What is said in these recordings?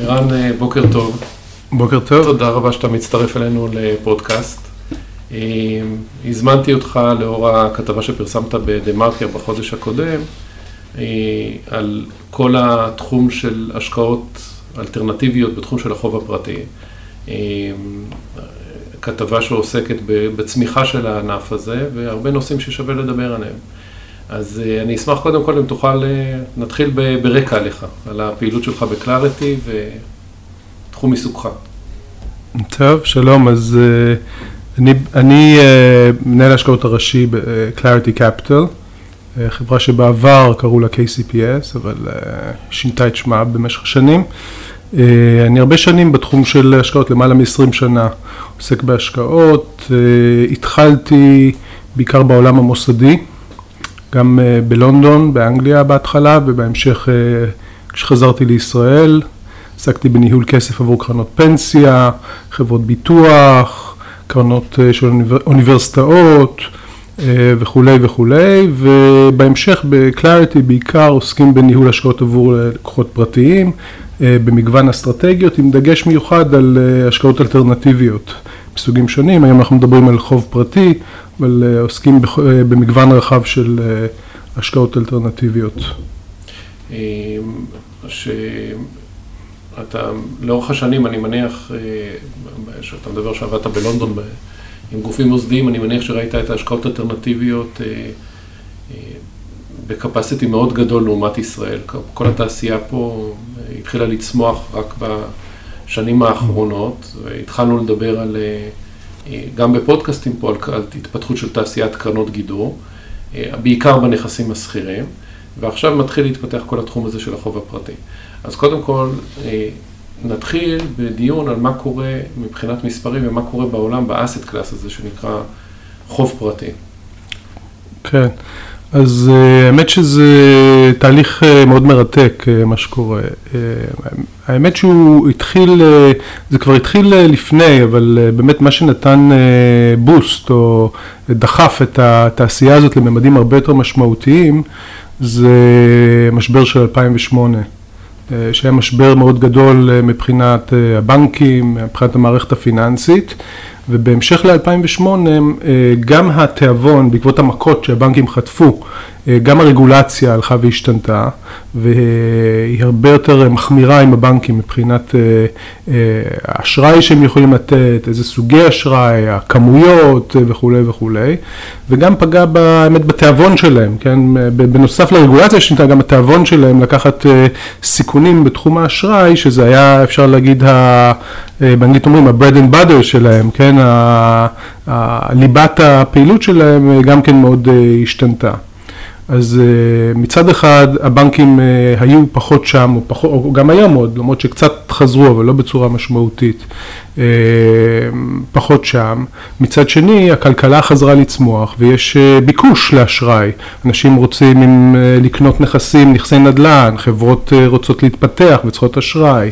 ערן, אה, בוקר טוב. בוקר טוב. תודה רבה שאתה מצטרף אלינו לפודקאסט. אה, הזמנתי אותך לאור הכתבה שפרסמת בדה מרקר בחודש הקודם, אה, על כל התחום של השקעות אלטרנטיביות בתחום של החוב הפרטי. כתבה שעוסקת בצמיחה של הענף הזה, והרבה נושאים ששווה לדבר עליהם. אז אני אשמח קודם כל אם תוכל, נתחיל ברקע עליך, על הפעילות שלך בקלאריטי ותחום עיסוקך. טוב, שלום, אז uh, אני, אני מנהל ההשקעות הראשי ב-Clarity Capital, חברה שבעבר קראו לה KCPS, אבל שינתה את שמה במשך השנים. Uh, אני הרבה שנים בתחום של השקעות, למעלה מ-20 שנה, עוסק בהשקעות, התחלתי בעיקר בעולם המוסדי. גם אה, בלונדון, באנגליה בהתחלה, ובהמשך אה, כשחזרתי לישראל, עסקתי בניהול כסף עבור קרנות פנסיה, חברות ביטוח, קרנות אה, של אוניברסיטאות וכולי וכולי, ובהמשך בקלאריטי בעיקר עוסקים בניהול השקעות עבור לקוחות פרטיים, במגוון אסטרטגיות, עם דגש מיוחד על השקעות אלטרנטיביות. מסוגים שונים, היום אנחנו מדברים על חוב פרטי, אבל אה, עוסקים אה, במגוון רחב של אה, השקעות אלטרנטיביות. שאתה, לאורך השנים, אני מניח, שאתה מדבר שעבדת בלונדון עם גופים מוסדיים, אני מניח שראית את ההשקעות האלטרנטיביות בקפסיטי מאוד גדול לעומת ישראל. כל התעשייה פה התחילה לצמוח רק בשנים האחרונות, והתחלנו לדבר על... גם בפודקאסטים פה על, על התפתחות של תעשיית קרנות גידור, אה, בעיקר בנכסים השכירים, ועכשיו מתחיל להתפתח כל התחום הזה של החוב הפרטי. אז קודם כל, אה, נתחיל בדיון על מה קורה מבחינת מספרים ומה קורה בעולם באסט קלאס הזה שנקרא חוב פרטי. כן. אז אה, האמת שזה תהליך אה, מאוד מרתק, אה, מה שקורה. האמת שהוא התחיל, זה כבר התחיל לפני, אבל באמת מה שנתן בוסט או דחף את התעשייה הזאת לממדים הרבה יותר משמעותיים, זה משבר של 2008. שהיה משבר מאוד גדול מבחינת הבנקים, מבחינת המערכת הפיננסית, ובהמשך ל-2008 גם התיאבון בעקבות המכות שהבנקים חטפו אה, גם הרגולציה הלכה והשתנתה והיא הרבה יותר מחמירה עם הבנקים מבחינת אה, אה, האשראי שהם יכולים לתת, איזה סוגי אשראי, הכמויות וכולי וכולי. וגם פגע באמת בתיאבון שלהם, כן, בנוסף לרגולציה שינתה גם התיאבון שלהם לקחת סיכונים בתחום האשראי שזה היה אפשר להגיד באנגלית אומרים ה-bread and butter שלהם, כן, ליבת הפעילות שלהם גם כן מאוד השתנתה. אז אה, מצד אחד הבנקים אה, היו פחות שם, או, פחות, או גם היום עוד, למרות שקצת חזרו, אבל לא בצורה משמעותית, אה, פחות שם. מצד שני, הכלכלה חזרה לצמוח ויש ביקוש לאשראי. אנשים רוצים לקנות נכסים, נכסי נדל"ן, חברות רוצות להתפתח וצריכות אשראי.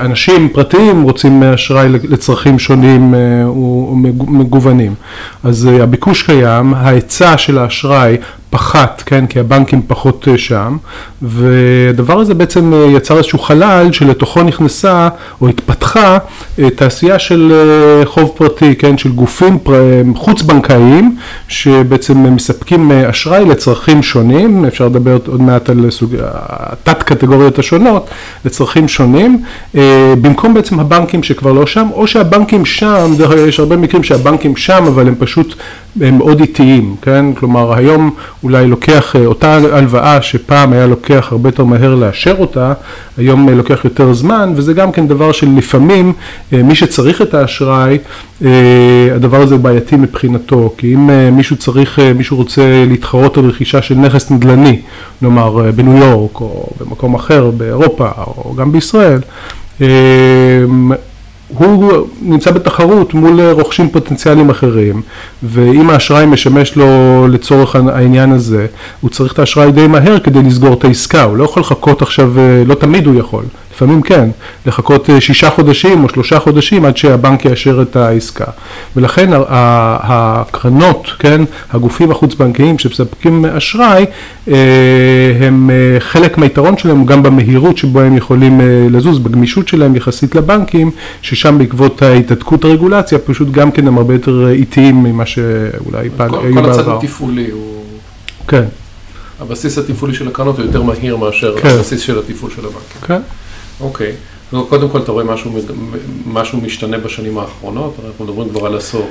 אנשים פרטיים רוצים אשראי לצרכים שונים ומגוונים. אז הביקוש קיים, ההיצע של האשראי פחת, כן, כי הבנקים פחות אה, שם, והדבר הזה בעצם אה, יצר איזשהו חלל שלתוכו נכנסה או התפתחה אה, תעשייה של חוב פרטי, כן, של גופים חוץ בנקאיים שבעצם מספקים אשראי לצרכים שונים, אפשר לדבר עוד מעט על סוג, התת קטגוריות השונות, לצרכים שונים, במקום בעצם הבנקים שכבר לא שם, או שהבנקים שם, דרך אגב יש הרבה מקרים שהבנקים שם אבל הם פשוט הם מאוד איטיים, כן? כלומר היום אולי לוקח אה, אותה הלוואה שפעם היה לוקח הרבה יותר מהר לאשר אותה, היום אה, לוקח יותר זמן וזה גם כן דבר שלפעמים אה, מי שצריך את האשראי הדבר הזה בעייתי מבחינתו כי אם מישהו צריך, מישהו רוצה להתחרות על רכישה של נכס נדל"ני, נאמר בניו יורק או במקום אחר באירופה או גם בישראל הוא נמצא בתחרות מול רוכשים פוטנציאליים אחרים ואם האשראי משמש לו לצורך העניין הזה הוא צריך את האשראי די מהר כדי לסגור את העסקה. הוא לא יכול לחכות עכשיו, לא תמיד הוא יכול לפעמים כן, לחכות אה, שישה חודשים או שלושה חודשים עד שהבנק יאשר את העסקה. ולכן הקרנות, כן, הגופים החוץ-בנקאיים שמספקים אשראי, אה, הם חלק מהיתרון שלהם גם במהירות שבו הם יכולים לזוז, בגמישות שלהם יחסית לבנקים, ששם בעקבות ההתעתקות הרגולציה פשוט גם כן הם הרבה יותר איטיים ממה שאולי היו בעבר. כל הצד התפעולי הוא... כן. הבסיס התפעולי של הקרנות הוא יותר מהיר מאשר כן. הבסיס של התפעול של הבנקים. כן. אוקיי. קודם כל אתה רואה משהו, משהו משתנה בשנים האחרונות, אנחנו מדברים כבר על עשור.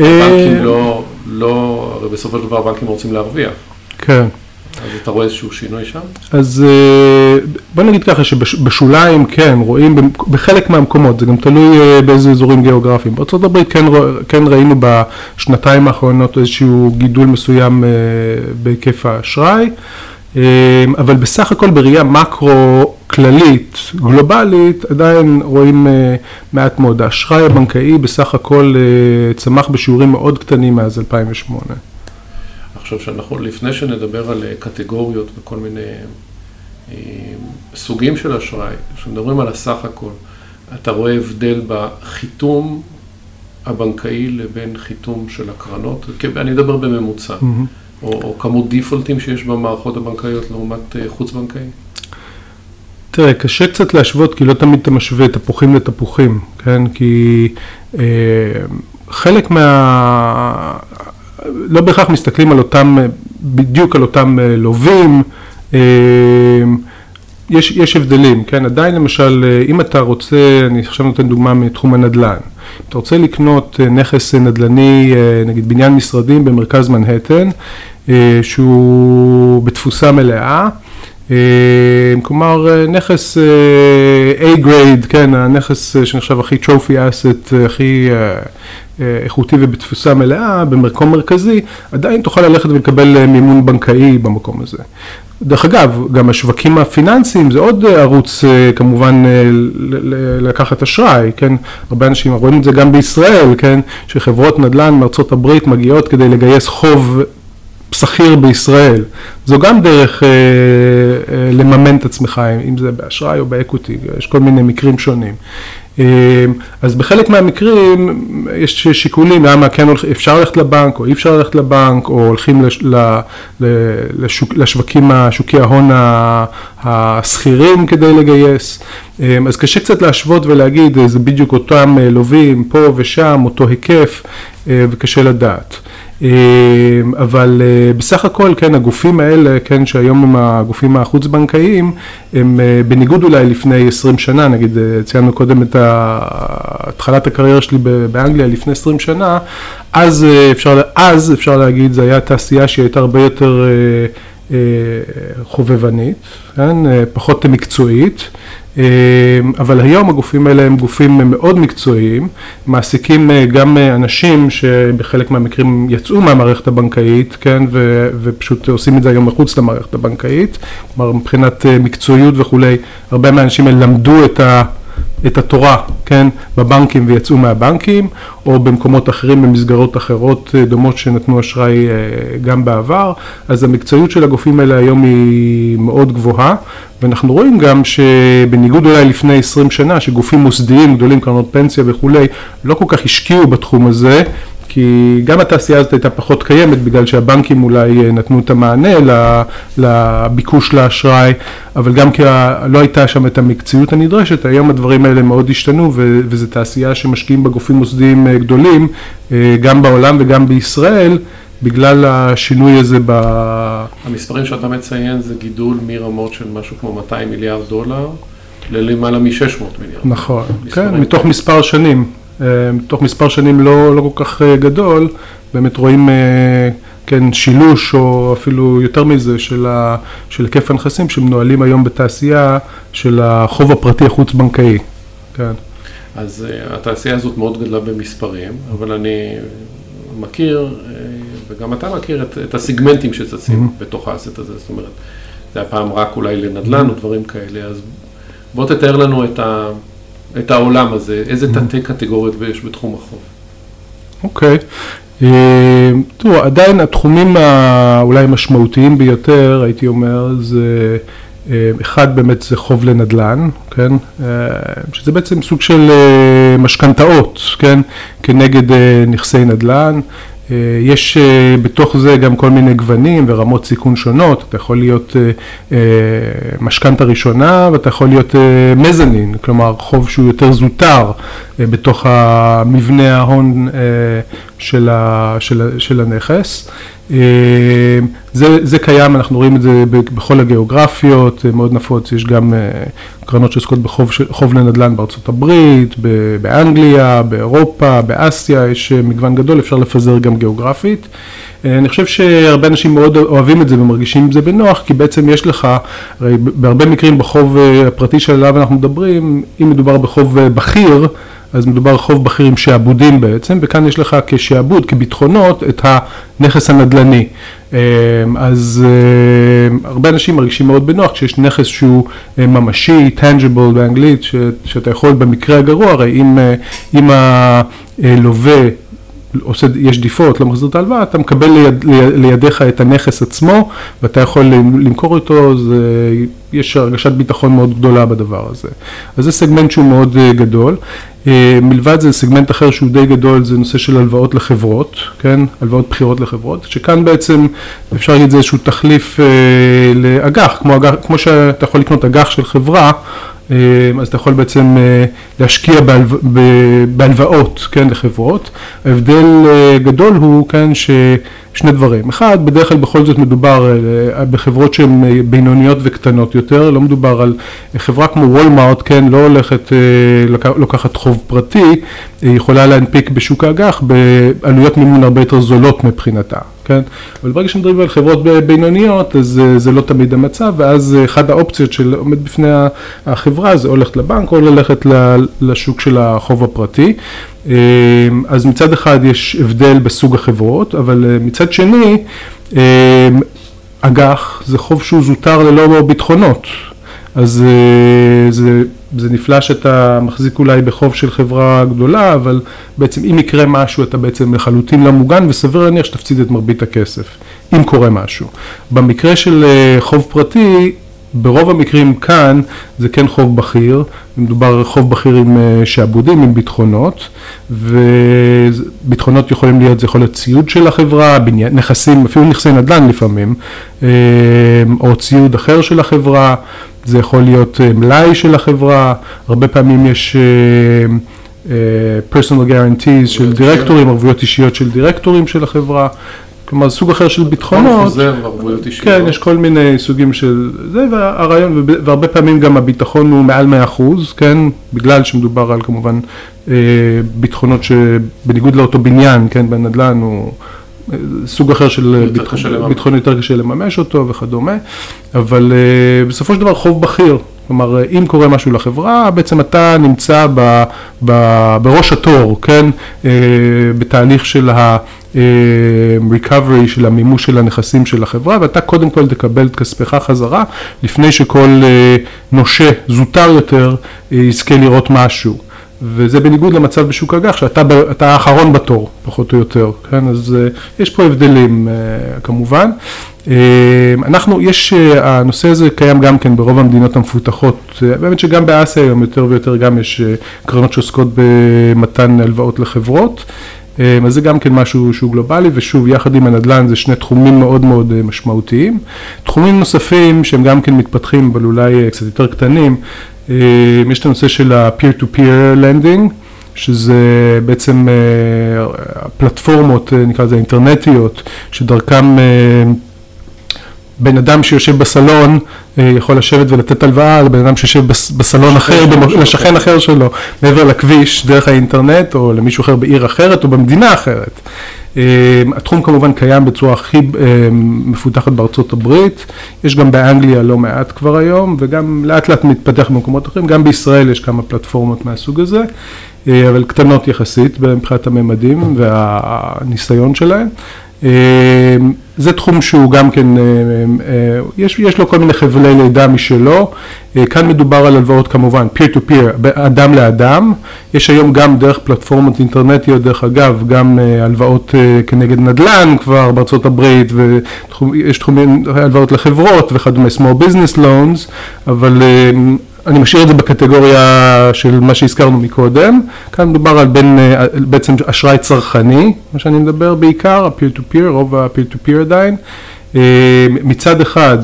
אה, הבנקים לא, לא, הרי בסופו של דבר הבנקים רוצים להרוויח. כן. אז אתה רואה איזשהו שינוי שם? אז אה, בוא נגיד ככה שבשוליים כן, רואים בחלק מהמקומות, זה גם תלוי אה, באיזה אזורים גיאוגרפיים. בארה"ב כן, כן ראינו בשנתיים האחרונות איזשהו גידול מסוים בהיקף האשראי, אבל בסך הכל בראייה מקרו כללית, גלובלית, עדיין רואים מעט מאוד. האשראי הבנקאי בסך הכל צמח בשיעורים מאוד קטנים מאז 2008. עכשיו שאנחנו, לפני שנדבר על אה, קטגוריות וכל מיני אה, סוגים של אשראי, כשמדברים על הסך הכל, אתה רואה הבדל בחיתום הבנקאי לבין חיתום של הקרנות? אני אדבר בממוצע, mm-hmm. או, או כמות דיפולטים שיש במערכות הבנקאיות לעומת אה, חוץ-בנקאי? תראה, קשה קצת להשוות, כי לא תמיד אתה משווה תפוחים לתפוחים, כן? כי אה, חלק מה... לא בהכרח מסתכלים על אותם, בדיוק על אותם אה, לווים, אה, יש, יש הבדלים, כן? עדיין למשל, אה, אם אתה רוצה, אני עכשיו נותן דוגמה מתחום הנדל"ן, אתה רוצה לקנות נכס נדל"ני, נגיד בניין משרדים במרכז מנהטן, שהוא בתפוסה מלאה, כלומר נכס A-grade, כן, הנכס שנחשב הכי trophy asset, הכי איכותי ובתפוסה מלאה, במקום מרכזי, עדיין תוכל ללכת ולקבל אה, מימון בנקאי במקום הזה. דרך אגב, גם השווקים הפיננסיים זה עוד אה, ערוץ אה, כמובן לקחת אשראי, כן? הרבה אנשים רואים את זה גם בישראל, כן? שחברות נדל"ן מארצות הברית מגיעות כדי לגייס חוב שכיר בישראל. זו גם דרך אה, אה, לממן את עצמך, אם זה באשראי או באקוטי, יש כל מיני מקרים שונים. אה, אז בחלק מהמקרים יש שיקולים למה כן אפשר ללכת לבנק או אי אפשר ללכת לבנק, או הולכים לש, לשוק, לשווקים, שוקי ההון השכירים כדי לגייס. אה, אז קשה קצת להשוות ולהגיד, זה בדיוק אותם אה, לווים פה ושם, אותו היקף, אה, וקשה לדעת. אה, אבל אה, בסך הכל, כן, הגופים האלה, כן, שהיום הם הגופים החוץ-בנקאיים, הם אה, בניגוד אולי לפני 20 שנה, נגיד ציינו קודם את התחלת הקריירה שלי באנגליה לפני 20 שנה, אז אפשר, אז אפשר להגיד, זו הייתה תעשייה שהיא הייתה הרבה יותר חובבנית, כן, פחות מקצועית. אה, אבל היום הגופים האלה הם גופים מאוד מקצועיים, מעסיקים אה, גם אה, אנשים שבחלק מהמקרים יצאו מהמערכת הבנקאית, כן, ו, ופשוט עושים את זה היום מחוץ למערכת הבנקאית, כלומר מבחינת מקצועיות וכולי, הרבה מהאנשים האלה למדו את ה... את התורה, כן, בבנקים ויצאו מהבנקים, או במקומות אחרים, במסגרות אחרות אה, דומות שנתנו אשראי אה, גם בעבר, אז המקצועיות של הגופים האלה היום היא מאוד גבוהה, ואנחנו רואים גם שבניגוד אולי לפני 20 שנה, שגופים מוסדיים גדולים, קרנות פנסיה וכולי, לא כל כך השקיעו בתחום הזה, כי גם התעשייה הזאת הייתה פחות קיימת בגלל שהבנקים אולי אה, נתנו את המענה לביקוש לאשראי, אבל גם כי לא הייתה שם את המקצועיות הנדרשת, היום הדברים האלה מאוד השתנו וזו תעשייה שמשקיעים בגופים מוסדיים אה, גדולים, אה, גם בעולם וגם בישראל. בגלל השינוי הזה ב... המספרים שאתה מציין זה גידול מרמות של משהו כמו 200 מיליארד דולר ללמעלה מ-600 מיליארד. נכון, כן, מתוך מספר שנים. אה, תוך מספר שנים לא, לא כל כך אה, גדול, באמת רואים אה, כן, שילוש או אפילו יותר מזה של, ה, של היקף הנכסים שמנוהלים היום בתעשייה של החוב הפרטי החוץ-בנקאי. כן. אז התעשייה הזאת מאוד גדלה במספרים, אבל אני מכיר, וגם אתה מכיר את, את הסיגמנטים שצצים mm-hmm. בתוך האסט הזה, זאת אומרת, זה היה פעם רק אולי לנדל"ן mm-hmm. או דברים כאלה, אז בוא תתאר לנו את ה... את העולם הזה, איזה mm-hmm. תתי קטגוריות יש בתחום החוב. אוקיי. אה, תראו, עדיין התחומים האולי המשמעותיים ביותר, הייתי אומר, זה אחד באמת זה חוב לנדל"ן, כן, שזה בעצם סוג של משכנתאות, כן, כנגד נכסי נדל"ן. אה, יש אה, בתוך זה גם כל מיני גוונים ורמות סיכון שונות, אתה יכול להיות אה, משכנתה ראשונה ואתה יכול להיות מזנין, כלומר חוב שהוא יותר זוטר בתוך המבנה ההון של, הנכס. זה, זה קיים, אנחנו רואים את זה בכל הגיאוגרפיות, מאוד נפוץ, יש גם קרנות שעוסקות בחוב לנדל"ן בארצות הברית, באנגליה, באירופה, באסיה, יש מגוון גדול, אפשר לפזר גם גיאוגרפית. אני חושב שהרבה אנשים מאוד אוהבים את זה ומרגישים עם זה בנוח, כי בעצם יש לך, הרי בהרבה מקרים בחוב הפרטי שעליו אנחנו מדברים, אם מדובר בחוב בכיר, אז מדובר חוב בכיר עם שעבודים בעצם, וכאן יש לך כשעבוד, כביטחונות, את הנכס הנדל"ני. אמ, אז אמ, הרבה אנשים מרגישים מאוד בנוח כשיש נכס שהוא אה, ממשי, tangible באנגלית, שאתה יכול במקרה הגרוע, הרי אם, אה, אם הלווה עושה, יש דיפולט, לא מחזיר את ההלוואה, אתה מקבל ליד, לידיך את הנכס עצמו ואתה יכול למכור אותו, זה, יש הרגשת ביטחון מאוד גדולה בדבר הזה. אז זה סגמנט שהוא מאוד אה, גדול. אה, מלבד זה סגמנט אחר שהוא די גדול זה נושא של הלוואות לחברות, כן? הלוואות בחירות לחברות, שכאן בעצם אפשר להגיד זה איזשהו תחליף אה, לאג"ח, כמו, כמו שאתה יכול לקנות אג"ח של חברה אז אתה יכול בעצם אה, להשקיע בהלו... בהלוואות, כן, לחברות. ההבדל אה, גדול הוא, כן, ששני דברים. אחד, בדרך כלל בכל זאת מדובר בחברות שהן בינוניות וקטנות יותר, לא מדובר על חברה כמו וולמארט, כן, לא הולכת, לוקחת חוב פרטי, היא יכולה להנפיק בשוק האג"ח בעלויות מימון הרבה יותר זולות מבחינתה. כן? אבל ברגע שמדברים על חברות בינוניות, אז אה, זה לא תמיד המצב, ואז אה, אחת האופציות שעומד בפני החברה זה הולכת לבנק או ללכת לשוק של החוב הפרטי. אה, אז מצד אחד יש הבדל בסוג החברות, אבל מצד שני, אג"ח זה חוב שהוא זוטר ללא ביטחונות. אז אה, זה, זה נפלא שאתה מחזיק אולי בחוב של חברה גדולה, אבל בעצם אם יקרה משהו אתה בעצם לחלוטין לא מוגן וסביר להניח שתפסיד את מרבית הכסף, אם קורה משהו. במקרה של אה, חוב פרטי, ברוב המקרים כאן זה כן חוב בכיר, מדובר חוב בכיר עם אה, שעבודים, עם ביטחונות, וביטחונות יכולים להיות, זה יכול להיות ציוד של החברה, נכסים, אפילו נכסי נדל"ן לפעמים, או ציוד אחר של החברה. זה יכול להיות אה, מלאי של החברה, הרבה פעמים יש personal guarantees של דירקטורים, ערבויות אישיות של דירקטורים של החברה, כלומר סוג אחר של ביטחונות. חוזר וערבויות אישיות. כן, יש כל מיני סוגים של זה, והרעיון, והרבה פעמים גם הביטחון הוא מעל 100%, כן, בגלל שמדובר על כמובן ביטחונות שבניגוד לאותו בניין, כן, בנדל"ן הוא... סוג אחר של ביטחון יותר קשה לממש אותו וכדומה, אבל uh, בסופו של דבר חוב בכיר, כלומר אם קורה משהו לחברה, בעצם אתה נמצא ב, ב, בראש התור, כן, uh, בתהליך של ה-recovery, של המימוש של הנכסים של החברה, ואתה קודם כל תקבל את כספך חזרה, לפני שכל נושה זוטר יותר יזכה לראות משהו. וזה בניגוד למצב בשוק אג"ח, שאתה האחרון בתור, פחות או יותר, כן? אז uh, יש פה הבדלים uh, כמובן. Uh, אנחנו, יש, הנושא הזה קיים גם כן ברוב המדינות המפותחות, באמת שגם באסיה היום יותר ויותר גם יש קרנות שעוסקות במתן הלוואות לחברות. אז זה גם כן משהו שהוא גלובלי, ושוב, יחד עם הנדל"ן זה שני תחומים מאוד מאוד משמעותיים. תחומים נוספים שהם גם כן מתפתחים, אבל אולי קצת יותר קטנים, אה, יש את הנושא של ה-peer to peer lending, שזה בעצם אה, הפלטפורמות, אה, נקרא לזה אינטרנטיות, שדרכם בן אדם שיושב בסלון יכול לשבת ולתת הלוואה לבן אדם שיושב בסלון אחר, לשכן אחר שלו, מעבר לכביש, דרך האינטרנט, או למישהו אחר בעיר אחרת או במדינה אחרת. אמ, התחום כמובן קיים בצורה הכי אמ, מפותחת בארצות הברית, יש גם באנגליה לא מעט כבר היום, וגם לאט לאט מתפתח במקומות אחרים, גם בישראל יש כמה פלטפורמות מהסוג הזה, אה, אבל קטנות יחסית מבחינת הממדים והניסיון שלהם. זה תחום שהוא גם כן, יש, יש לו כל מיני חבלי לידה משלו, כאן מדובר על הלוואות כמובן peer to peer, אדם לאדם, יש היום גם דרך פלטפורמות אינטרנטיות, דרך אגב, גם הלוואות כנגד נדל"ן כבר בארצות הברית, ויש תחומים, הלוואות לחברות וכדומה, small business loans, אבל אני משאיר את זה בקטגוריה של מה שהזכרנו מקודם, כאן מדובר על בין, בעצם אשראי צרכני, מה שאני מדבר בעיקר, ה-peer to peer, רוב ה-peer to peer עדיין, מצד אחד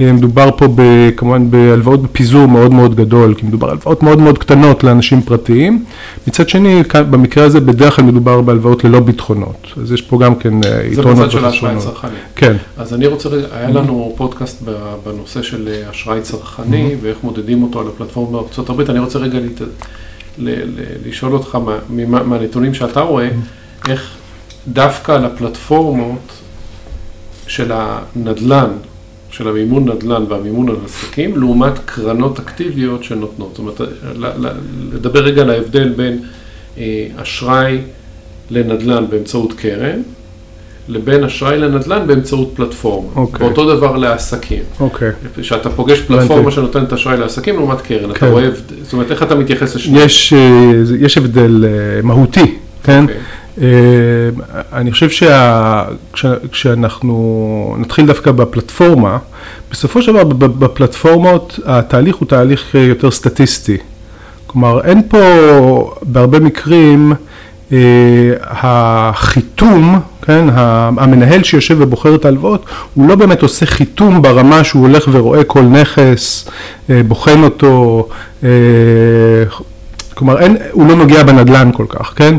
מדובר פה ב, כמובן בהלוואות בפיזור מאוד מאוד גדול, כי מדובר על הלוואות מאוד מאוד קטנות לאנשים פרטיים, מצד שני במקרה הזה בדרך כלל מדובר בהלוואות ללא ביטחונות, אז יש פה גם כן יתרונות. זה בצד של האשראי הצרכני. כן. אז אני רוצה, היה לנו פודקאסט בנושא של אשראי צרכני ואיך מודדים אותו על הפלטפורמה בארצות הברית, אני רוצה רגע לת... ל... ל... לשאול אותך מה... מהנתונים שאתה רואה, איך דווקא על הפלטפורמות של הנדל"ן, של המימון נדל"ן והמימון על עסקים, לעומת קרנות אקטיביות שנותנות. זאת אומרת, לדבר רגע על ההבדל בין אשראי לנדל"ן באמצעות קרן, לבין אשראי לנדל"ן באמצעות פלטפורמה. אוקיי. Okay. ואותו דבר לעסקים. אוקיי. Okay. כשאתה פוגש פלטפורמה שנותנת אשראי לעסקים לעומת קרן, כן. אתה רואה, זאת אומרת, איך אתה מתייחס לשנייה? יש, יש הבדל מהותי, כן? Okay. אוקיי. אני חושב שכשאנחנו נתחיל דווקא בפלטפורמה, בסופו של דבר בפלטפורמות התהליך הוא תהליך יותר סטטיסטי. כלומר, אין פה בהרבה מקרים אה, החיתום, כן, המנהל שיושב ובוחר את ההלוואות, הוא לא באמת עושה חיתום ברמה שהוא הולך ורואה כל נכס, אה, בוחן אותו, אה, כלומר, אין, הוא לא נוגע בנדלן כל כך, כן?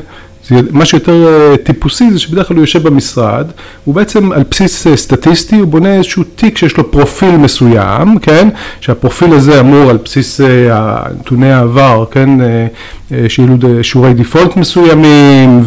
מה שיותר אה, טיפוסי זה שבדרך כלל הוא יושב במשרד, הוא בעצם על בסיס אה, סטטיסטי, הוא בונה איזשהו תיק שיש לו פרופיל מסוים, כן, שהפרופיל הזה אמור על בסיס אה, נתוני העבר, כן, שיהיו שיעורי דיפולט מסוימים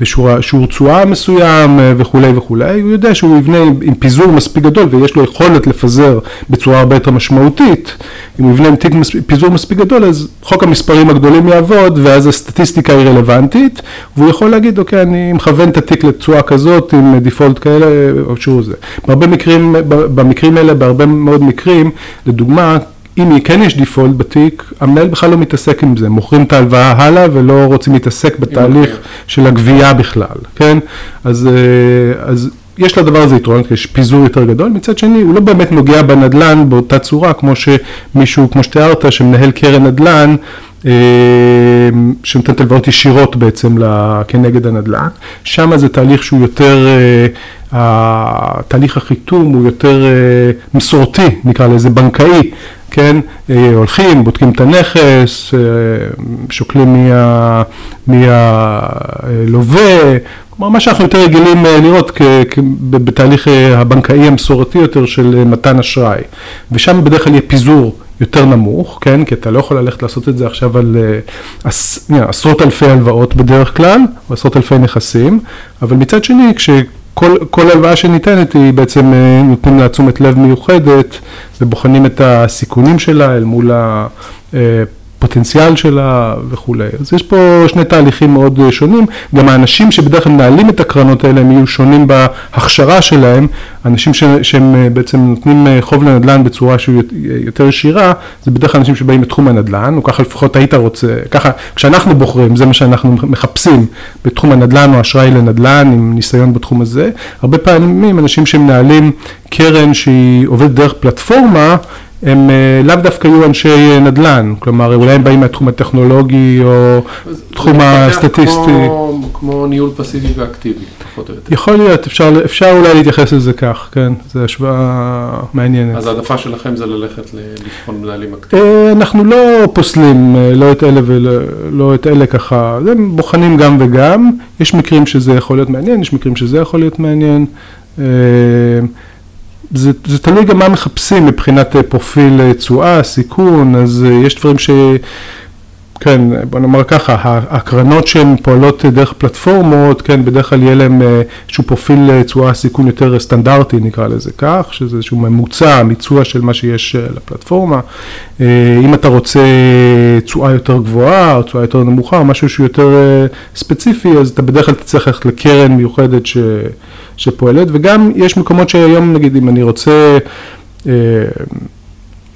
ושיעור תשואה מסוים וכולי וכולי, הוא יודע שהוא יבנה עם פיזור מספיק גדול ויש לו יכולת לפזר בצורה הרבה יותר משמעותית, אם הוא יבנה עם תיק פיזור מספיק גדול אז חוק המספרים הגדולים יעבוד ואז הסטטיסטיקה היא רלוונטית והוא יכול להגיד אוקיי אני מכוון את התיק לתשואה כזאת עם דיפולט כאלה או שהוא זה. בהרבה מקרים, במקרים האלה בהרבה מאוד מקרים, לדוגמה אם כן יש דיפולט בתיק, המנהל בכלל לא מתעסק עם זה, מוכרים את ההלוואה הלאה ולא רוצים להתעסק בתהליך של הגבייה בכלל, כן? אז, אה, אז יש לדבר הזה יתרון, יש פיזור יותר גדול, מצד שני הוא לא באמת נוגע בנדל"ן באותה צורה כמו שמישהו, כמו שתיארת, שמנהל קרן נדל"ן, אה, שנותן את הלוואות ישירות בעצם כנגד הנדל"ן, שם זה תהליך שהוא יותר, אה, תהליך החיתום הוא יותר מסורתי, נקרא לזה בנקאי, כן, הולכים, בודקים את הנכס, שוקלים מי הלווה, כלומר מה שאנחנו יותר רגילים לראות בתהליך הבנקאי המסורתי יותר של מתן אשראי, ושם בדרך כלל יהיה פיזור יותר נמוך, כן, כי אתה לא יכול ללכת לעשות את זה עכשיו על עש, עשרות אלפי הלוואות בדרך כלל, או עשרות אלפי נכסים, אבל מצד שני כש... כל, כל הלוואה שניתנת היא בעצם אה, נותנים לה תשומת לב מיוחדת ובוחנים את הסיכונים שלה אל מול הפוטנציאל שלה וכולי. אז יש פה שני תהליכים מאוד אה, שונים, גם האנשים שבדרך כלל מנהלים את הקרנות האלה הם יהיו שונים בהכשרה שלהם, אנשים ש, שהם אה, בעצם נותנים חוב לנדל"ן בצורה שהיא יותר ישירה, זה בדרך כלל אנשים שבאים מתחום הנדל"ן, או ככה לפחות היית רוצה, ככה כשאנחנו בוחרים זה מה שאנחנו מחפשים בתחום הנדל"ן או אשראי לנדל"ן עם ניסיון בתחום הזה, הרבה פעמים אנשים שמנהלים קרן שהיא עובדת דרך פלטפורמה, הם לאו דווקא יהיו אנשי נדל"ן, כלומר אולי הם באים מהתחום הטכנולוגי או תחום הסטטיסטי. כמו, כמו ניהול פסיבי ואקטיבי, פחות או יותר. יכול להיות, אפשר, אפשר אולי להתייחס לזה כך, כן, זו השוואה מעניינת. אז העדפה שלכם זה ללכת לבחון מנהלים אקטיביים? אנחנו לא פוסלים, לא את אלה ולא לא את אלה ככה, זה בוחנים גם וגם, יש מקרים שזה יכול להיות מעניין, יש מקרים שזה יכול להיות מעניין. זה, זה תלוי גם מה מחפשים מבחינת פרופיל תשואה, סיכון, אז יש דברים ש... כן, בוא נאמר ככה, הקרנות שהן פועלות דרך פלטפורמות, כן, בדרך כלל יהיה להם איזשהו פרופיל תשואה סיכון יותר סטנדרטי, נקרא לזה כך, שזה איזשהו ממוצע, מיצוע של מה שיש לפלטפורמה. אם אתה רוצה תשואה יותר גבוהה או תשואה יותר נמוכה, או משהו שהוא יותר ספציפי, אז אתה בדרך כלל תצטרך ללכת לקרן מיוחדת ש... שפועלת, וגם יש מקומות שהיום, נגיד, אם אני רוצה... אה,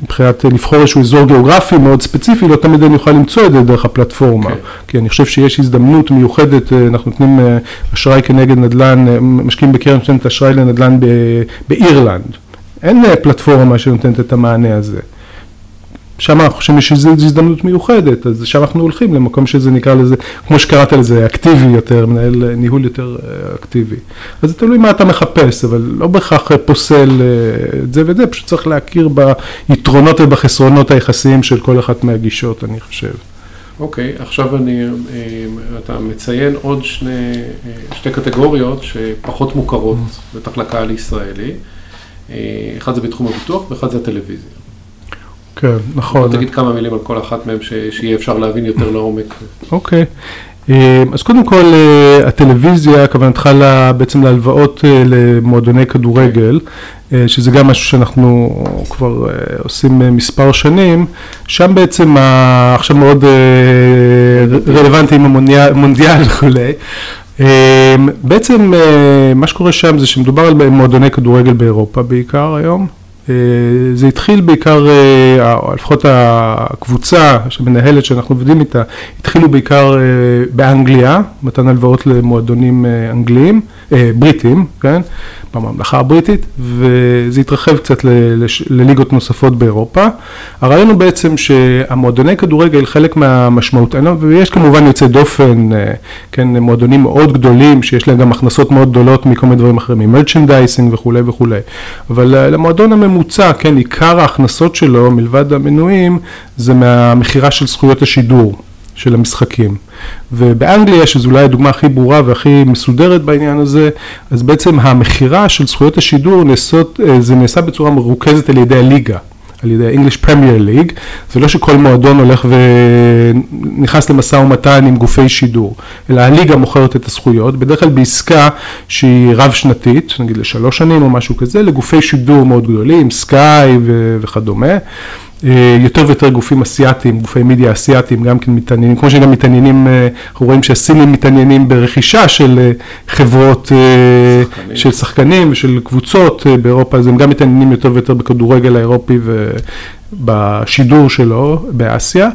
מבחינת לבחור איזשהו אזור גיאוגרפי מאוד ספציפי, לא תמיד אני אוכל למצוא את זה דרך הפלטפורמה. Okay. כן. כי אני חושב שיש הזדמנות מיוחדת, אה, אנחנו נותנים אה, אשראי כנגד נדל"ן, משקיעים בקרן שנותנת אשראי לנדל"ן באירלנד. אין פלטפורמה שנותנת את המענה הזה. שם אנחנו חושבים שיש הזדמנות מיוחדת, אז שם אנחנו הולכים למקום שזה נקרא לזה, כמו שקראת לזה, אקטיבי יותר, מנהל ניהול יותר אה, אקטיבי. אז זה תלוי מה אתה מחפש, אבל לא בהכרח פוסל אה, את זה ואת זה, פשוט צריך להכיר ביתרונות ובחסרונות היחסיים של כל אחת מהגישות, אני חושב. אוקיי, okay, עכשיו אני, אה, אתה מציין עוד שני, שתי קטגוריות שפחות מוכרות, בטח לקהל ישראלי. אחד זה בתחום הביטוח ואחד זה הטלוויזיה. כן, נכון. תגיד כמה מילים על כל אחת מהן שיהיה אפשר להבין יותר לעומק. אוקיי. אה, אז קודם כל, אה, הטלוויזיה, כוונתך בעצם להלוואות אה, למועדוני כדורגל, שזה גם משהו שאנחנו כבר עושים מספר שנים, שם בעצם עכשיו מאוד רלוונטי עם המונדיאל וכולי. בעצם מה שקורה שם זה שמדובר על מועדוני כדורגל באירופה בעיקר היום, זה התחיל בעיקר, אה, לפחות הקבוצה שמנהלת, שאנחנו עובדים איתה, התחילו בעיקר אה, באנגליה, מתן הלוואות למועדונים אנגליים, בריטים, כן? בממלכה הבריטית, וזה התרחב קצת לליגות נוספות באירופה. הרעיון הוא בעצם שהמועדוני כדורגל, חלק מהמשמעות, ויש כמובן יוצא דופן, כן, מועדונים מאוד גדולים, שיש להם גם הכנסות מאוד גדולות מכל מיני דברים אחרים, ממרצ'נדייסינג וכולי וכולי, אבל למועדון הממוצע, כן, עיקר ההכנסות שלו, מלבד המנויים, זה מהמכירה של זכויות השידור. של המשחקים. ובאנגליה, שזו אולי הדוגמה הכי ברורה והכי מסודרת בעניין הזה, אז בעצם המכירה של זכויות השידור נעשות, אה, זה נעשה בצורה מרוכזת על ידי הליגה. על ידי English Premier League, זה לא שכל מועדון הולך ונכנס למשא ומתן עם גופי שידור, אלא הליגה מוכרת את הזכויות, בדרך כלל בעסקה שהיא רב שנתית, נגיד לשלוש שנים או משהו כזה, לגופי שידור מאוד גדולים, סקאי וכדומה. אה, יותר ויותר גופים אסיאתיים, גופי מידיה אסיאתיים גם כן מתעניינים, כמו שגם מתעניינים, אה, אנחנו רואים שהסינים מתעניינים ברכישה של אה, חברות, שחקנים. של שחקנים ושל קבוצות באירופה, אז הם גם מתעניינים יותר ויותר בכדורגל האירופי בשידור שלו באסיה,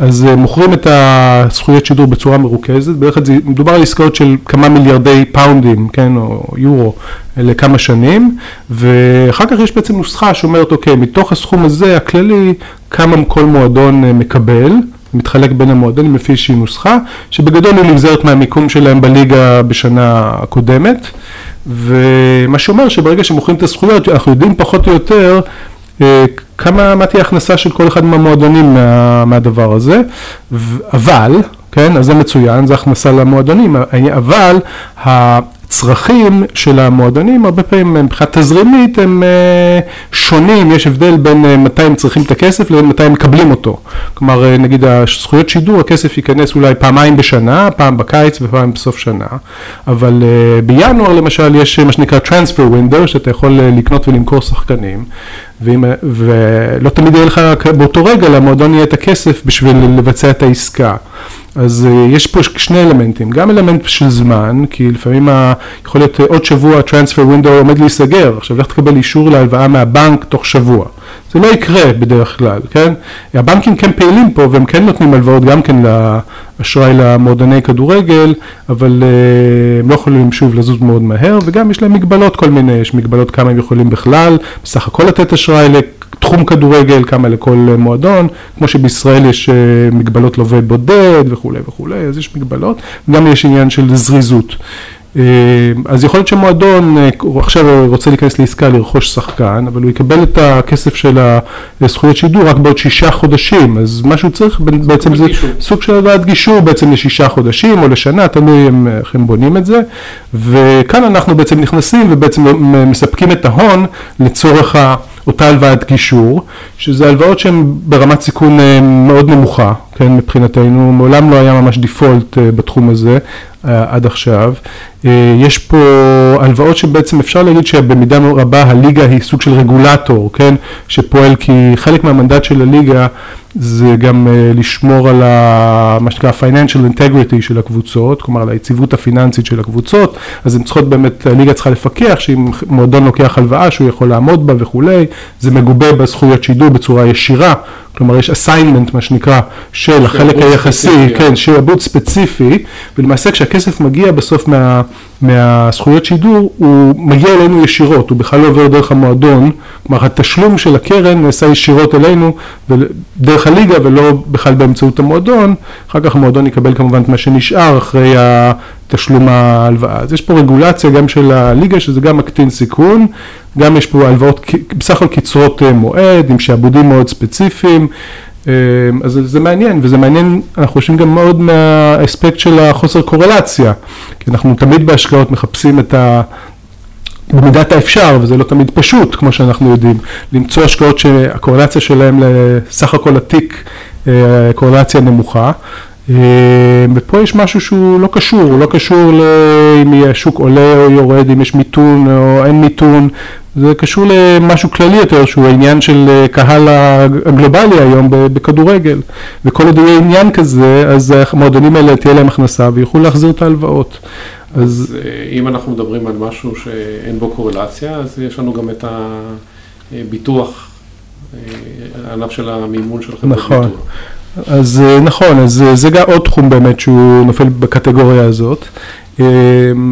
אז אה, מוכרים את הזכויות שידור בצורה מרוכזת, בדרך כלל מדובר על עסקאות של כמה מיליארדי פאונדים, כן, או יורו, לכמה שנים, ואחר כך יש בעצם נוסחה שאומרת, אוקיי, מתוך הסכום הזה הכללי, כמה כל מועדון אה, מקבל. מתחלק בין המועדונים לפי איזושהי נוסחה, שבגדול היא נגזרת מהמיקום שלהם בליגה בשנה הקודמת, ומה שאומר שברגע שמוכרים את הזכויות, אנחנו יודעים פחות או יותר כמה, מה תהיה ההכנסה של כל אחד מהמועדונים מה, מהדבר הזה, אבל, כן, אז זה מצוין, זה הכנסה למועדונים, אבל הצרכים של המועדונים הרבה פעמים מבחינת תזרימית הם אה, שונים, יש הבדל בין אה, מתי הם צריכים את הכסף לבין מתי הם מקבלים אותו. כלומר, אה, נגיד הזכויות שידור, הכסף ייכנס אולי פעמיים בשנה, פעם בקיץ ופעם בסוף שנה, אבל בינואר למשל יש מה שנקרא transfer window, שאתה יכול לקנות ולמכור שחקנים, ואם, ולא תמיד יהיה לך באותו רגע למועדון יהיה את הכסף בשביל לבצע את העסקה. אז אה, יש פה שני אלמנטים, גם אלמנט של זמן, כי לפעמים ה, יכול להיות עוד שבוע טרנספר ווינדו עומד להיסגר, עכשיו לך תקבל אישור להלוואה מהבנק תוך שבוע. זה לא יקרה בדרך כלל, כן? הבנקים כן פעילים פה והם כן נותנים הלוואות גם כן לאשראי למועדוני כדורגל, אבל uh, הם לא יכולים שוב לזוז מאוד מהר, וגם יש להם מגבלות כל מיני, יש מגבלות כמה הם יכולים בכלל, בסך הכל לתת אשראי לתחום כדורגל, כמה לכל מועדון, כמו שבישראל יש uh, מגבלות לווה בודד וכולי וכולי, אז יש מגבלות, וגם יש עניין של זריזות. אה, אז יכול להיות שמועדון אה, עכשיו רוצה להיכנס לעסקה לרכוש שחקן, אבל הוא יקבל את הכסף של הזכויות שידור רק בעוד שישה חודשים, אז מה שהוא צריך בעצם זה. סוג של הלוואת גישור בעצם לשישה חודשים או לשנה, תלוי איך הם בונים את זה, וכאן אנחנו בעצם נכנסים ובעצם מספקים את ההון לצורך. אותה הלוואת גישור, שזה הלוואות שהן ברמת סיכון אה, מאוד נמוכה, כן, מבחינתנו, מעולם לא היה ממש דיפולט בתחום הזה עד עכשיו. יש פה הלוואות שבעצם אפשר להגיד שבמידה רבה הליגה היא סוג של רגולטור, כן? שפועל כי חלק מהמנדט של הליגה זה גם לשמור על ה, מה שנקרא financial integrity של הקבוצות, כלומר על היציבות הפיננסית של הקבוצות, אז הן צריכות באמת, הליגה צריכה לפקח שאם מועדון לוקח הלוואה שהוא יכול לעמוד בה וכולי, זה מגובה בזכויות שידור בצורה ישירה, כלומר יש אסיינמנט מה שנקרא של החלק היחסי, כן, שעבוד ספציפי, ולמעשה כשהכסף מגיע בסוף מה, מהזכויות שידור, הוא מגיע אלינו ישירות, הוא בכלל לא עובר דרך המועדון, כלומר התשלום של הקרן נעשה ישירות אלינו, דרך הליגה ולא בכלל באמצעות המועדון, אחר כך המועדון יקבל כמובן את מה שנשאר אחרי תשלום ההלוואה. אז יש פה רגולציה גם של הליגה, שזה גם מקטין סיכון, גם יש פה הלוואות בסך הכל קצרות אה, מועד, עם שעבודים מאוד ספציפיים, אז זה מעניין, וזה מעניין, אנחנו חושבים גם מאוד מהאספקט של החוסר קורלציה, כי אנחנו תמיד בהשקעות מחפשים את ה... במידת האפשר, וזה לא תמיד פשוט, כמו שאנחנו יודעים, למצוא השקעות שהקורלציה שלהן לסך הכל התיק, אה, קורלציה נמוכה. אה, ופה יש משהו שהוא לא קשור, הוא לא קשור לאם השוק עולה או יורד, אם יש מיתון או אין מיתון, זה קשור למשהו כללי יותר, שהוא העניין של אה, קהל הגלובלי היום בכדורגל. וכל עוד יהיה עניין כזה, אז המועדונים האלה תהיה להם הכנסה ויוכלו להחזיר את ההלוואות. אז אה, אם אנחנו מדברים על משהו שאין בו קורלציה, אז יש לנו גם את הביטוח, הענף של המימון של חברות נכון. ביטוח. אז אה, נכון, אז אה, זה גם עוד תחום באמת שהוא נופל בקטגוריה הזאת. אה,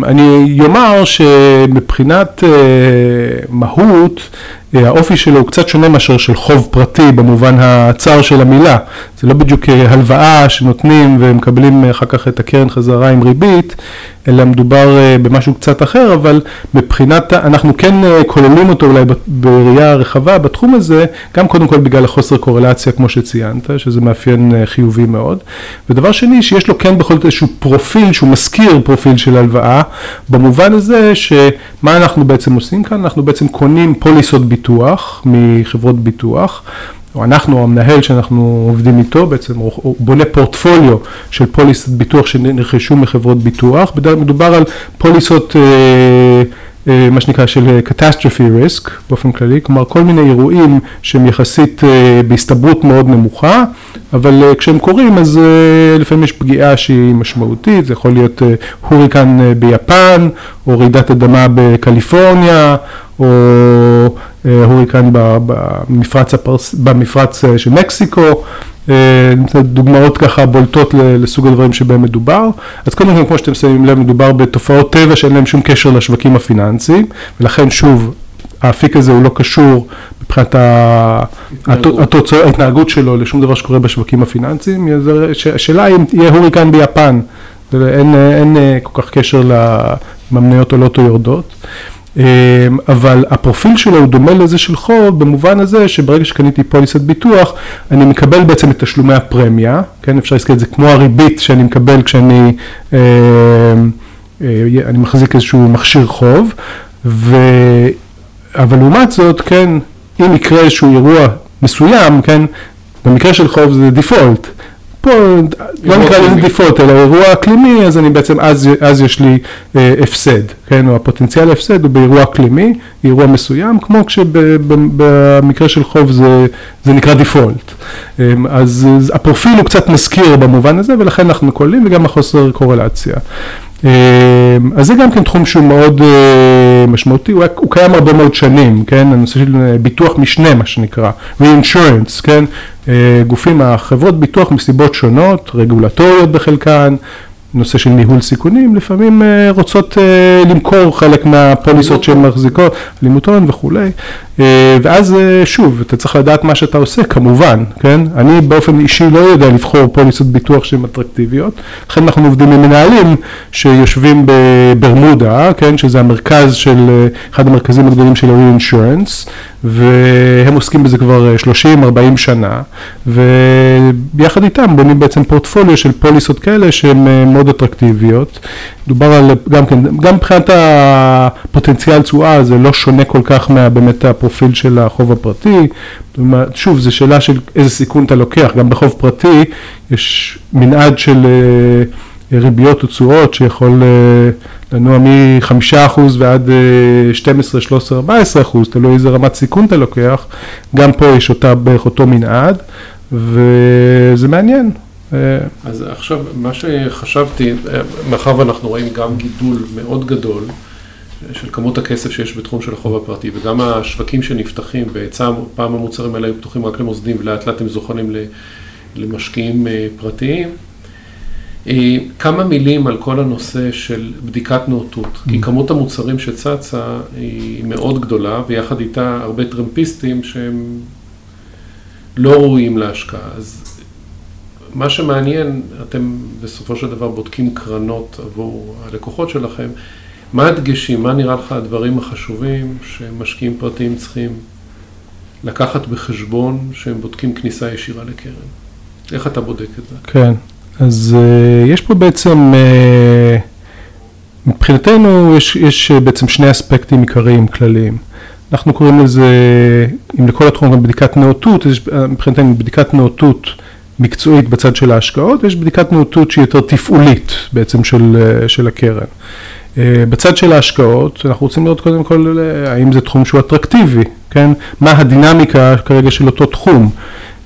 אני אומר שמבחינת מהות, האופי שלו הוא קצת שונה מאשר של חוב פרטי במובן הצר של המילה. זה לא בדיוק הלוואה שנותנים ומקבלים אחר כך את הקרן חזרה עם ריבית, אלא מדובר אה, במשהו קצת אחר, אבל מבחינת, אנחנו כן אה, כוללים אותו אולי בראייה רחבה בתחום הזה, גם קודם כל בגלל החוסר קורלציה כמו שציינת, שזה מאפיין אה, חיובי מאוד, ודבר שני שיש לו כן בכל זאת איזשהו פרופיל שהוא מזכיר פרופיל של הלוואה, במובן הזה שמה אנחנו בעצם עושים כאן, אנחנו בעצם קונים פוליסות ביטוח מחברות ביטוח, או אנחנו, המנהל שאנחנו עובדים איתו, בעצם הוא בונה פורטפוליו של פוליסות ביטוח שנרכשו מחברות ביטוח, בדרך כלל מדובר על פוליסות, אה, אה, מה שנקרא של catastrophe risk באופן כללי, כלומר כל מיני אירועים שהם יחסית אה, בהסתברות מאוד נמוכה, אבל כשהם קורים אז לפעמים יש פגיעה שהיא משמעותית, זה יכול להיות הוריקן ביפן, או רעידת אדמה בקליפורניה, או אה, הוריקן במפרץ, הפרס, במפרץ אה, של מקסיקו, אה, דוגמאות ככה בולטות לסוג הדברים שבהם מדובר. אז קודם כל, כמו שאתם שמים לב, מדובר בתופעות טבע שאין להם שום קשר לשווקים הפיננסיים, ולכן שוב, האפיק הזה הוא לא קשור מבחינת התוצאות, ההתנהגות שלו לשום דבר שקורה בשווקים הפיננסיים. השאלה אם יהיה הוריקן ביפן, אין, אין כל כך קשר לממניות עולות או יורדות. אמ, אבל הפרופיל שלו הוא דומה לזה של חוב במובן הזה שברגע שקניתי פוליסת ביטוח אני מקבל בעצם את תשלומי הפרמיה, כן? אפשר להזכיר את זה כמו הריבית שאני מקבל כשאני אמ, אה, אני מחזיק איזשהו מכשיר חוב, ו... אבל לעומת זאת כן אם יקרה איזשהו אירוע מסוים כן? במקרה של חוב זה default פה לא נקרא לזה default, אלא אירוע אקלימי, אז אני בעצם, אז, אז יש לי אה, הפסד, כן, או הפוטנציאל ההפסד הוא באירוע אקלימי, אירוע מסוים, כמו כשבמקרה של חוב זה, זה נקרא דיפולט. אה, אז, אז הפרופיל הוא קצת מזכיר במובן הזה, ולכן אנחנו כוללים, וגם החוסר קורלציה. אה, אז זה גם כן תחום שהוא מאוד אה, משמעותי, הוא, הוא קיים הרבה מאוד שנים, כן, הנושא של אה, ביטוח משנה מה שנקרא, reinsurance, כן, גופים, החברות ביטוח מסיבות שונות, רגולטוריות בחלקן, נושא של ניהול סיכונים, לפעמים אה, רוצות אה, למכור חלק מהפוליסות שהן מחזיקות, לימוד הון וכולי, אה, ואז שוב, אתה צריך לדעת מה שאתה עושה, כמובן, כן? אני באופן אישי לא יודע לבחור פוליסות ביטוח שהן אטרקטיביות, לכן אנחנו עובדים עם מנהלים שיושבים בברמודה, כן? שזה המרכז של, אחד המרכזים הגדולים של ה-reinsurance, והם עוסקים בזה כבר 30-40 שנה, וביחד איתם בונים בעצם פורטפוליו של פוליסות כאלה שהן מאוד אטרקטיביות. דובר על, גם כן, גם מבחינת הפוטנציאל תשואה זה לא שונה כל כך מבאמת הפרופיל של החוב הפרטי. שוב, זו שאלה של איזה סיכון אתה לוקח, גם בחוב פרטי יש מנעד של... ריביות או תשואות שיכול לנוע מ-5% ועד 12, 13, 14 אחוז, תלוי איזה רמת סיכון אתה לוקח, גם פה יש אותה בערך אותו מנעד, וזה מעניין. אז עכשיו, מה שחשבתי, מאחר ואנחנו רואים גם גידול מאוד גדול של כמות הכסף שיש בתחום של החוב הפרטי, וגם השווקים שנפתחים, בהיצע, פעם המוצרים האלה היו פתוחים רק למוסדים, ולאט לאט הם זוחלים למשקיעים פרטיים. כמה מילים על כל הנושא של בדיקת נאותות, כי כמות המוצרים שצצה היא מאוד גדולה, ויחד איתה הרבה טרמפיסטים שהם לא ראויים להשקעה. אז מה שמעניין, אתם בסופו של דבר בודקים קרנות עבור הלקוחות שלכם, מה הדגשים, מה נראה לך הדברים החשובים שמשקיעים פרטיים צריכים לקחת בחשבון שהם בודקים כניסה ישירה לקרן? איך אתה בודק את זה? כן, אז uh, יש פה בעצם, uh, מבחינתנו יש, יש בעצם שני אספקטים עיקריים כלליים. אנחנו קוראים לזה, אם לכל התחום בדיקת נאותות, מבחינתנו בדיקת נאותות מקצועית בצד של ההשקעות, יש בדיקת נאותות שהיא יותר תפעולית בעצם של, אה, של הקרן. בצד של ההשקעות, אנחנו רוצים לראות קודם כל האם זה תחום שהוא אטרקטיבי, כן? מה הדינמיקה כרגע של אותו תחום.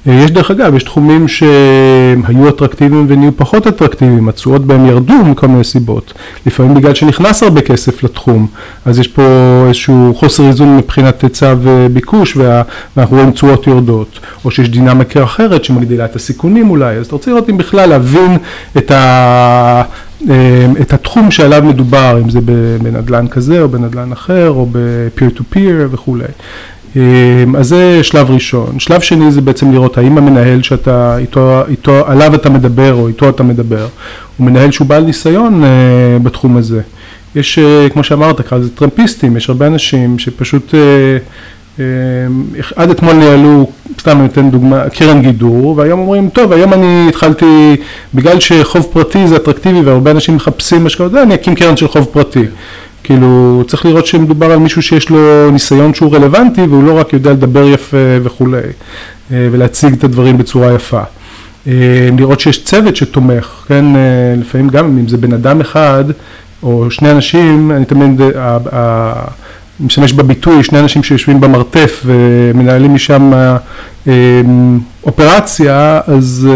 יש דרך אגב, יש תחומים שהיו אטרקטיביים ונהיו פחות אטרקטיביים, התשואות בהם ירדו מכל מיני סיבות, לפעמים בגלל שנכנס הרבה כסף לתחום, אז יש פה איזשהו חוסר איזון מבחינת היצע וביקוש ואנחנו רואים תשואות יורדות, או שיש דינמיקה אחרת שמגדילה את הסיכונים אולי, אז אתה רוצה לראות אם בכלל להבין את, ה... את התחום שעליו מדובר, אם זה בנדל"ן כזה או בנדל"ן אחר או ב-peer to peer וכולי. אמ, אז זה שלב ראשון. שלב שני זה בעצם לראות האם המנהל שאתה, איתו, איתו, עליו אתה מדבר או איתו אתה מדבר, הוא מנהל שהוא בעל ניסיון uh, בתחום הזה. יש, uh, כמו שאמרת, קרא לזה טרמפיסטים, יש הרבה אנשים שפשוט uh, uh, עד אתמול ניהלו, סתם אני אתן דוגמה, קרן גידור, והיום אומרים, טוב, היום אני התחלתי, בגלל שחוב פרטי זה אטרקטיבי והרבה אנשים מחפשים השקעות, אני אקים קרן של חוב פרטי. כאילו צריך לראות שמדובר על מישהו שיש לו ניסיון שהוא רלוונטי והוא לא רק יודע לדבר יפה וכולי אה, ולהציג את הדברים בצורה יפה. אה, לראות שיש צוות שתומך, כן, אה, לפעמים גם אם זה בן אדם אחד או שני אנשים, אני תמיד משתמש בביטוי, שני אנשים שיושבים במרתף ומנהלים משם אופרציה, אז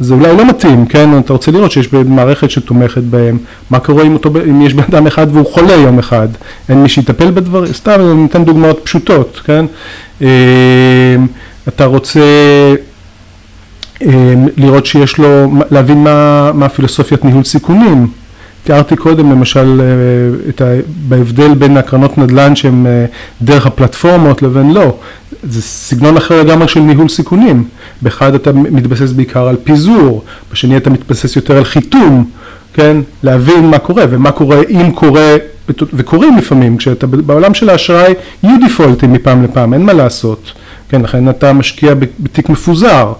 זה אולי לא מתאים, כן? אתה רוצה לראות שיש מערכת שתומכת בהם, מה קורה אם, אותו, אם יש בן אדם אחד והוא חולה יום אחד, אין מי שיטפל בדברים, סתם אני נותן דוגמאות פשוטות, כן? אמ, אתה רוצה אמ, לראות שיש לו, להבין מה, מה פילוסופיית ניהול סיכונים, תיארתי קודם למשל אה, את ה... בהבדל בין הקרנות נדל"ן שהן אה, דרך הפלטפורמות לבין לא, זה סגנון אחר לגמרי של ניהול סיכונים, באחד אתה מתבסס בעיקר על פיזור, בשני אתה מתבסס יותר על חיתום, כן, להבין מה קורה ומה קורה אם קורה וקורים לפעמים, כשאתה בעולם של האשראי יהיו דיפולטים מפעם לפעם, אין מה לעשות, כן, לכן אתה משקיע בתיק מפוזר,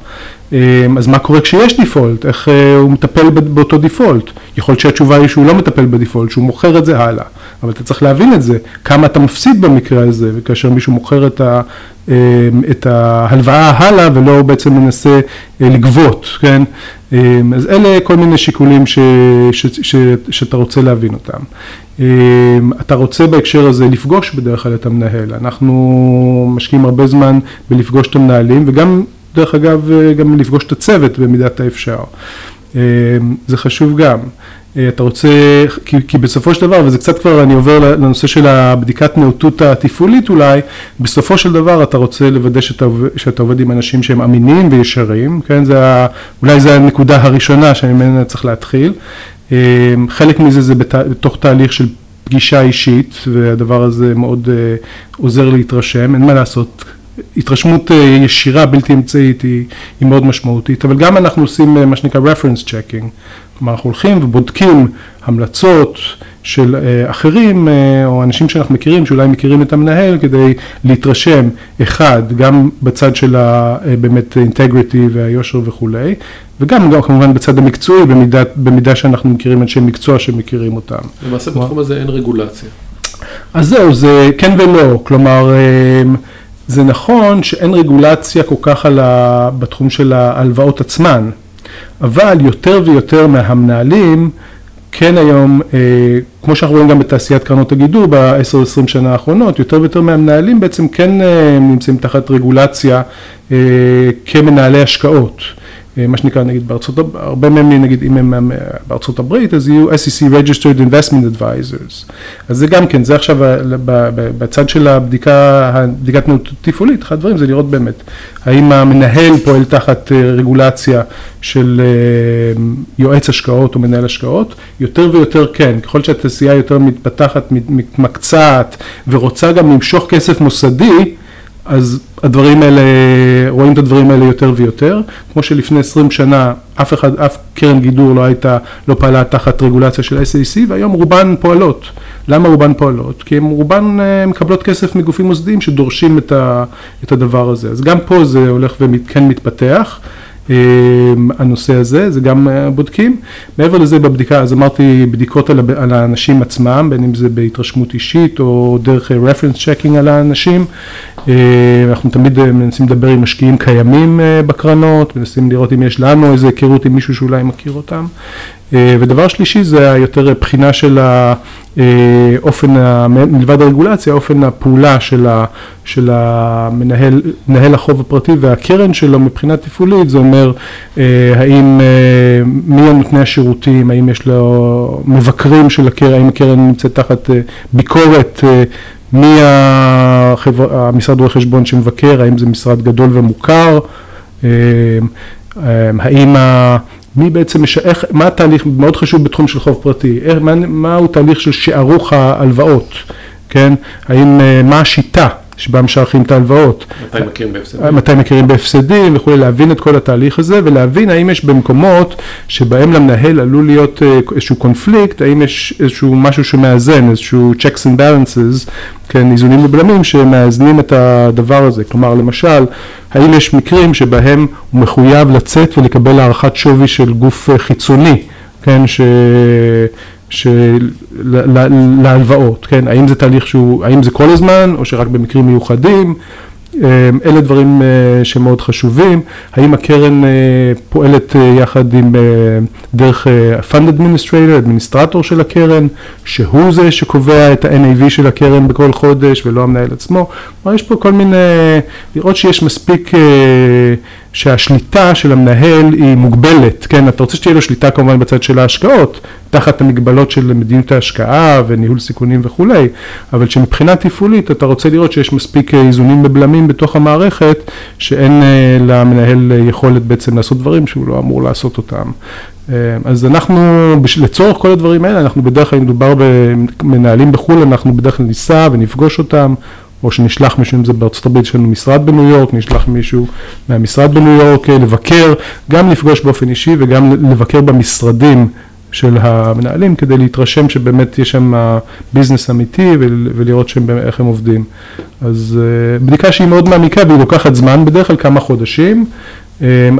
אמ, אז מה קורה כשיש דיפולט, איך אה, הוא מטפל באותו דיפולט, יכול להיות שהתשובה היא שהוא לא מטפל בדיפולט, שהוא מוכר את זה הלאה, אבל אתה צריך להבין את זה, כמה אתה מפסיד במקרה הזה, וכאשר מישהו מוכר את, ה, אמ, את ההלוואה הלאה ולא בעצם מנסה אה, לגבות, כן, אמ, אז אלה כל מיני שיקולים ש, ש, ש, ש, שאתה רוצה להבין אותם. אתה רוצה בהקשר הזה לפגוש בדרך כלל את המנהל, אנחנו משקיעים הרבה זמן בלפגוש את המנהלים וגם דרך אגב גם לפגוש את הצוות במידת האפשר. זה חשוב גם. אה, אתה רוצה, כי, כי בסופו של דבר, וזה קצת כבר, אני עובר לנושא של הבדיקת נאותות התפעולית אולי, בסופו של דבר אתה רוצה לוודא שאתה, שאתה עובד עם אנשים שהם אמינים וישרים, כן, זה, אולי זו הנקודה הראשונה שממנה צריך להתחיל. אה, חלק מזה זה בת, בתוך תהליך של פגישה אישית, והדבר הזה מאוד עוזר להתרשם, אין מה לעשות, התרשמות אה, ישירה בלתי אמצעית היא, היא מאוד משמעותית, אבל גם אנחנו עושים אה, מה שנקרא reference checking, כלומר אנחנו הולכים ובודקים המלצות של אה, אחרים או אנשים שאנחנו מכירים, שאולי מכירים את המנהל, כדי להתרשם, אחד, גם בצד של באמת אינטגריטי והיושר וכולי, וגם גם כמובן בצד המקצועי, במידה, במידה שאנחנו מכירים אנשי מקצוע שמכירים אותם. למעשה בתחום הזה אין רגולציה. אז זהו, זה כן ולא, כלומר זה נכון שאין רגולציה כל כך על ה... בתחום של ההלוואות עצמן. אבל יותר ויותר מהמנהלים, כן היום, אה, כמו שאנחנו רואים גם בתעשיית קרנות הגידור ב-10-20 שנה האחרונות, יותר ויותר מהמנהלים בעצם כן אה, נמצאים תחת רגולציה אה, כמנהלי השקעות. מה שנקרא נגיד בארצות, הברית, הרבה מהם נגיד אם הם בארצות הברית אז יהיו SEC Registered Investment Advisors. אז זה גם כן, זה עכשיו בצד של הבדיקה, הבדיקת תפעולית, אחד הדברים זה לראות באמת האם המנהל פועל תחת רגולציה של יועץ השקעות או מנהל השקעות, יותר ויותר כן, ככל שהתעשייה יותר מתפתחת, מתמקצעת ורוצה גם למשוך כסף מוסדי, אז הדברים האלה, רואים את הדברים האלה יותר ויותר, כמו שלפני 20 שנה אף אחד, אף קרן גידור לא הייתה, לא פעלה תחת רגולציה של SAC והיום רובן פועלות. למה רובן פועלות? כי הן רובן אה, מקבלות כסף מגופים מוסדיים שדורשים את, ה, את הדבר הזה. אז גם פה זה הולך וכן מתפתח. אמ, הנושא הזה, זה גם אה, בודקים. מעבר לזה בבדיקה, אז אמרתי בדיקות על, על האנשים עצמם, בין אם זה בהתרשמות אישית או דרך reference checking על האנשים. אה, אנחנו תמיד אה, מנסים לדבר עם משקיעים קיימים בקרנות, מנסים לראות אם יש לנו איזה היכרות עם מישהו שאולי מכיר אותם. ודבר שלישי זה היותר בחינה של האופן, מלבד הרגולציה, אופן הפעולה של, המנהל, מנהל החוב הפרטי והקרן שלו מבחינה תפעולית, זה אומר האם, מי הנותני השירותים, האם יש לו מבקרים של הקרן, האם הקרן נמצאת תחת ביקורת, מי המשרד רואי חשבון שמבקר, האם זה משרד גדול ומוכר, האם. מי בעצם, מש... איך, מה התהליך, מאוד חשוב בתחום של חוב פרטי, איך, מה, מהו תהליך של שערוך ההלוואות, כן, האם, מה השיטה שבה משערכים את ההלוואות. מתי מכירים בהפסדים. מתי מכירים בהפסדים וכולי, להבין את כל התהליך הזה ולהבין האם יש במקומות שבהם למנהל עלול להיות אה, איזשהו קונפליקט, האם יש איזשהו משהו שמאזן, איזשהו checks and balances, כן, איזונים ובלמים שמאזנים את הדבר הזה. כלומר, למשל, האם יש מקרים שבהם הוא מחויב לצאת ולקבל הערכת שווי של גוף אה, חיצוני, כן, ש... של... להלוואות, כן? האם זה תהליך שהוא, האם זה כל הזמן או שרק במקרים מיוחדים? אמ, אלה דברים אה, שמאוד חשובים, האם הקרן אה, פועלת אה, יחד עם דרך ה-Fund Administrator, אדמיניסטרטור של הקרן, שהוא זה שקובע את ה-NAV של הקרן בכל חודש ולא המנהל עצמו, כלומר יש פה כל מיני, לראות שיש מספיק, שהשליטה של המנהל היא מוגבלת, כן, אתה רוצה שתהיה לו שליטה כמובן בצד של ההשקעות, תחת המגבלות של מדיניות ההשקעה וניהול סיכונים וכולי, אבל שמבחינה תפעולית אתה רוצה לראות שיש מספיק איזונים ובלמים בתוך המערכת, שאין אה, למנהל יכולת בעצם לעשות דברים שהוא לא אמור לעשות אותם. אה, אז אנחנו, לצורך כל הדברים האלה, אנחנו בדרך כלל, אם מדובר במנהלים בחו"ל, אנחנו בדרך כלל ניסע ונפגוש אותם, או שנשלח מישהו, אם זה בארצות הברית, יש לנו משרד בניו יורק, נשלח מישהו מהמשרד בניו יורק אה, לבקר, גם לפגוש באופן אישי וגם לבקר במשרדים של המנהלים כדי להתרשם שבאמת יש שם ביזנס אמיתי ולראות שהם, איך הם עובדים. אז אה, בדיקה שהיא מאוד מעמיקה והיא לוקחת זמן, בדרך כלל כמה חודשים, אה,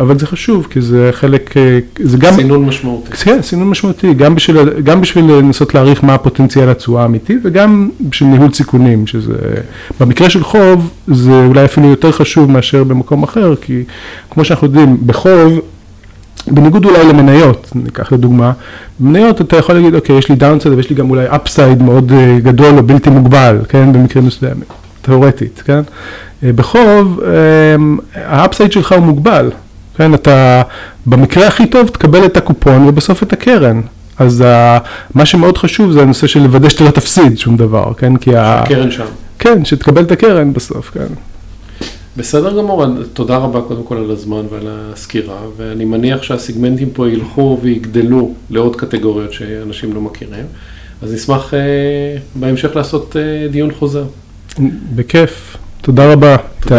אבל זה חשוב כי זה חלק, אה, זה גם... סינון משמעותי. כן, סינון משמעותי, גם בשביל, גם בשביל לנסות להעריך מה הפוטנציאל התשואה האמיתי וגם בשביל ניהול סיכונים, שזה, במקרה של חוב זה אולי אפילו יותר חשוב מאשר במקום אחר, כי כמו שאנחנו יודעים, בחוב בניגוד אולי למניות, ניקח לדוגמה, במניות אתה יכול להגיד, אוקיי, יש לי downside ויש לי גם אולי upside מאוד אה, גדול או בלתי מוגבל, כן, במקרים מסוימים, תאורטית, כן? אה, בחוב, אה, ה upside שלך הוא מוגבל, כן, אתה במקרה הכי טוב תקבל את הקופון ובסוף את הקרן. אז מה שמאוד חשוב זה הנושא של לוודא שאתה לא תפסיד שום דבר, כן? כי הקרן שם. כן, שתקבל את הקרן בסוף, כן. בסדר גמור, תודה רבה קודם כל על הזמן ועל הסקירה, ואני מניח שהסיגמנטים פה ילכו ויגדלו לעוד קטגוריות שאנשים לא מכירים, אז נשמח אה, בהמשך לעשות אה, דיון חוזר. בכיף, תודה רבה, איתי.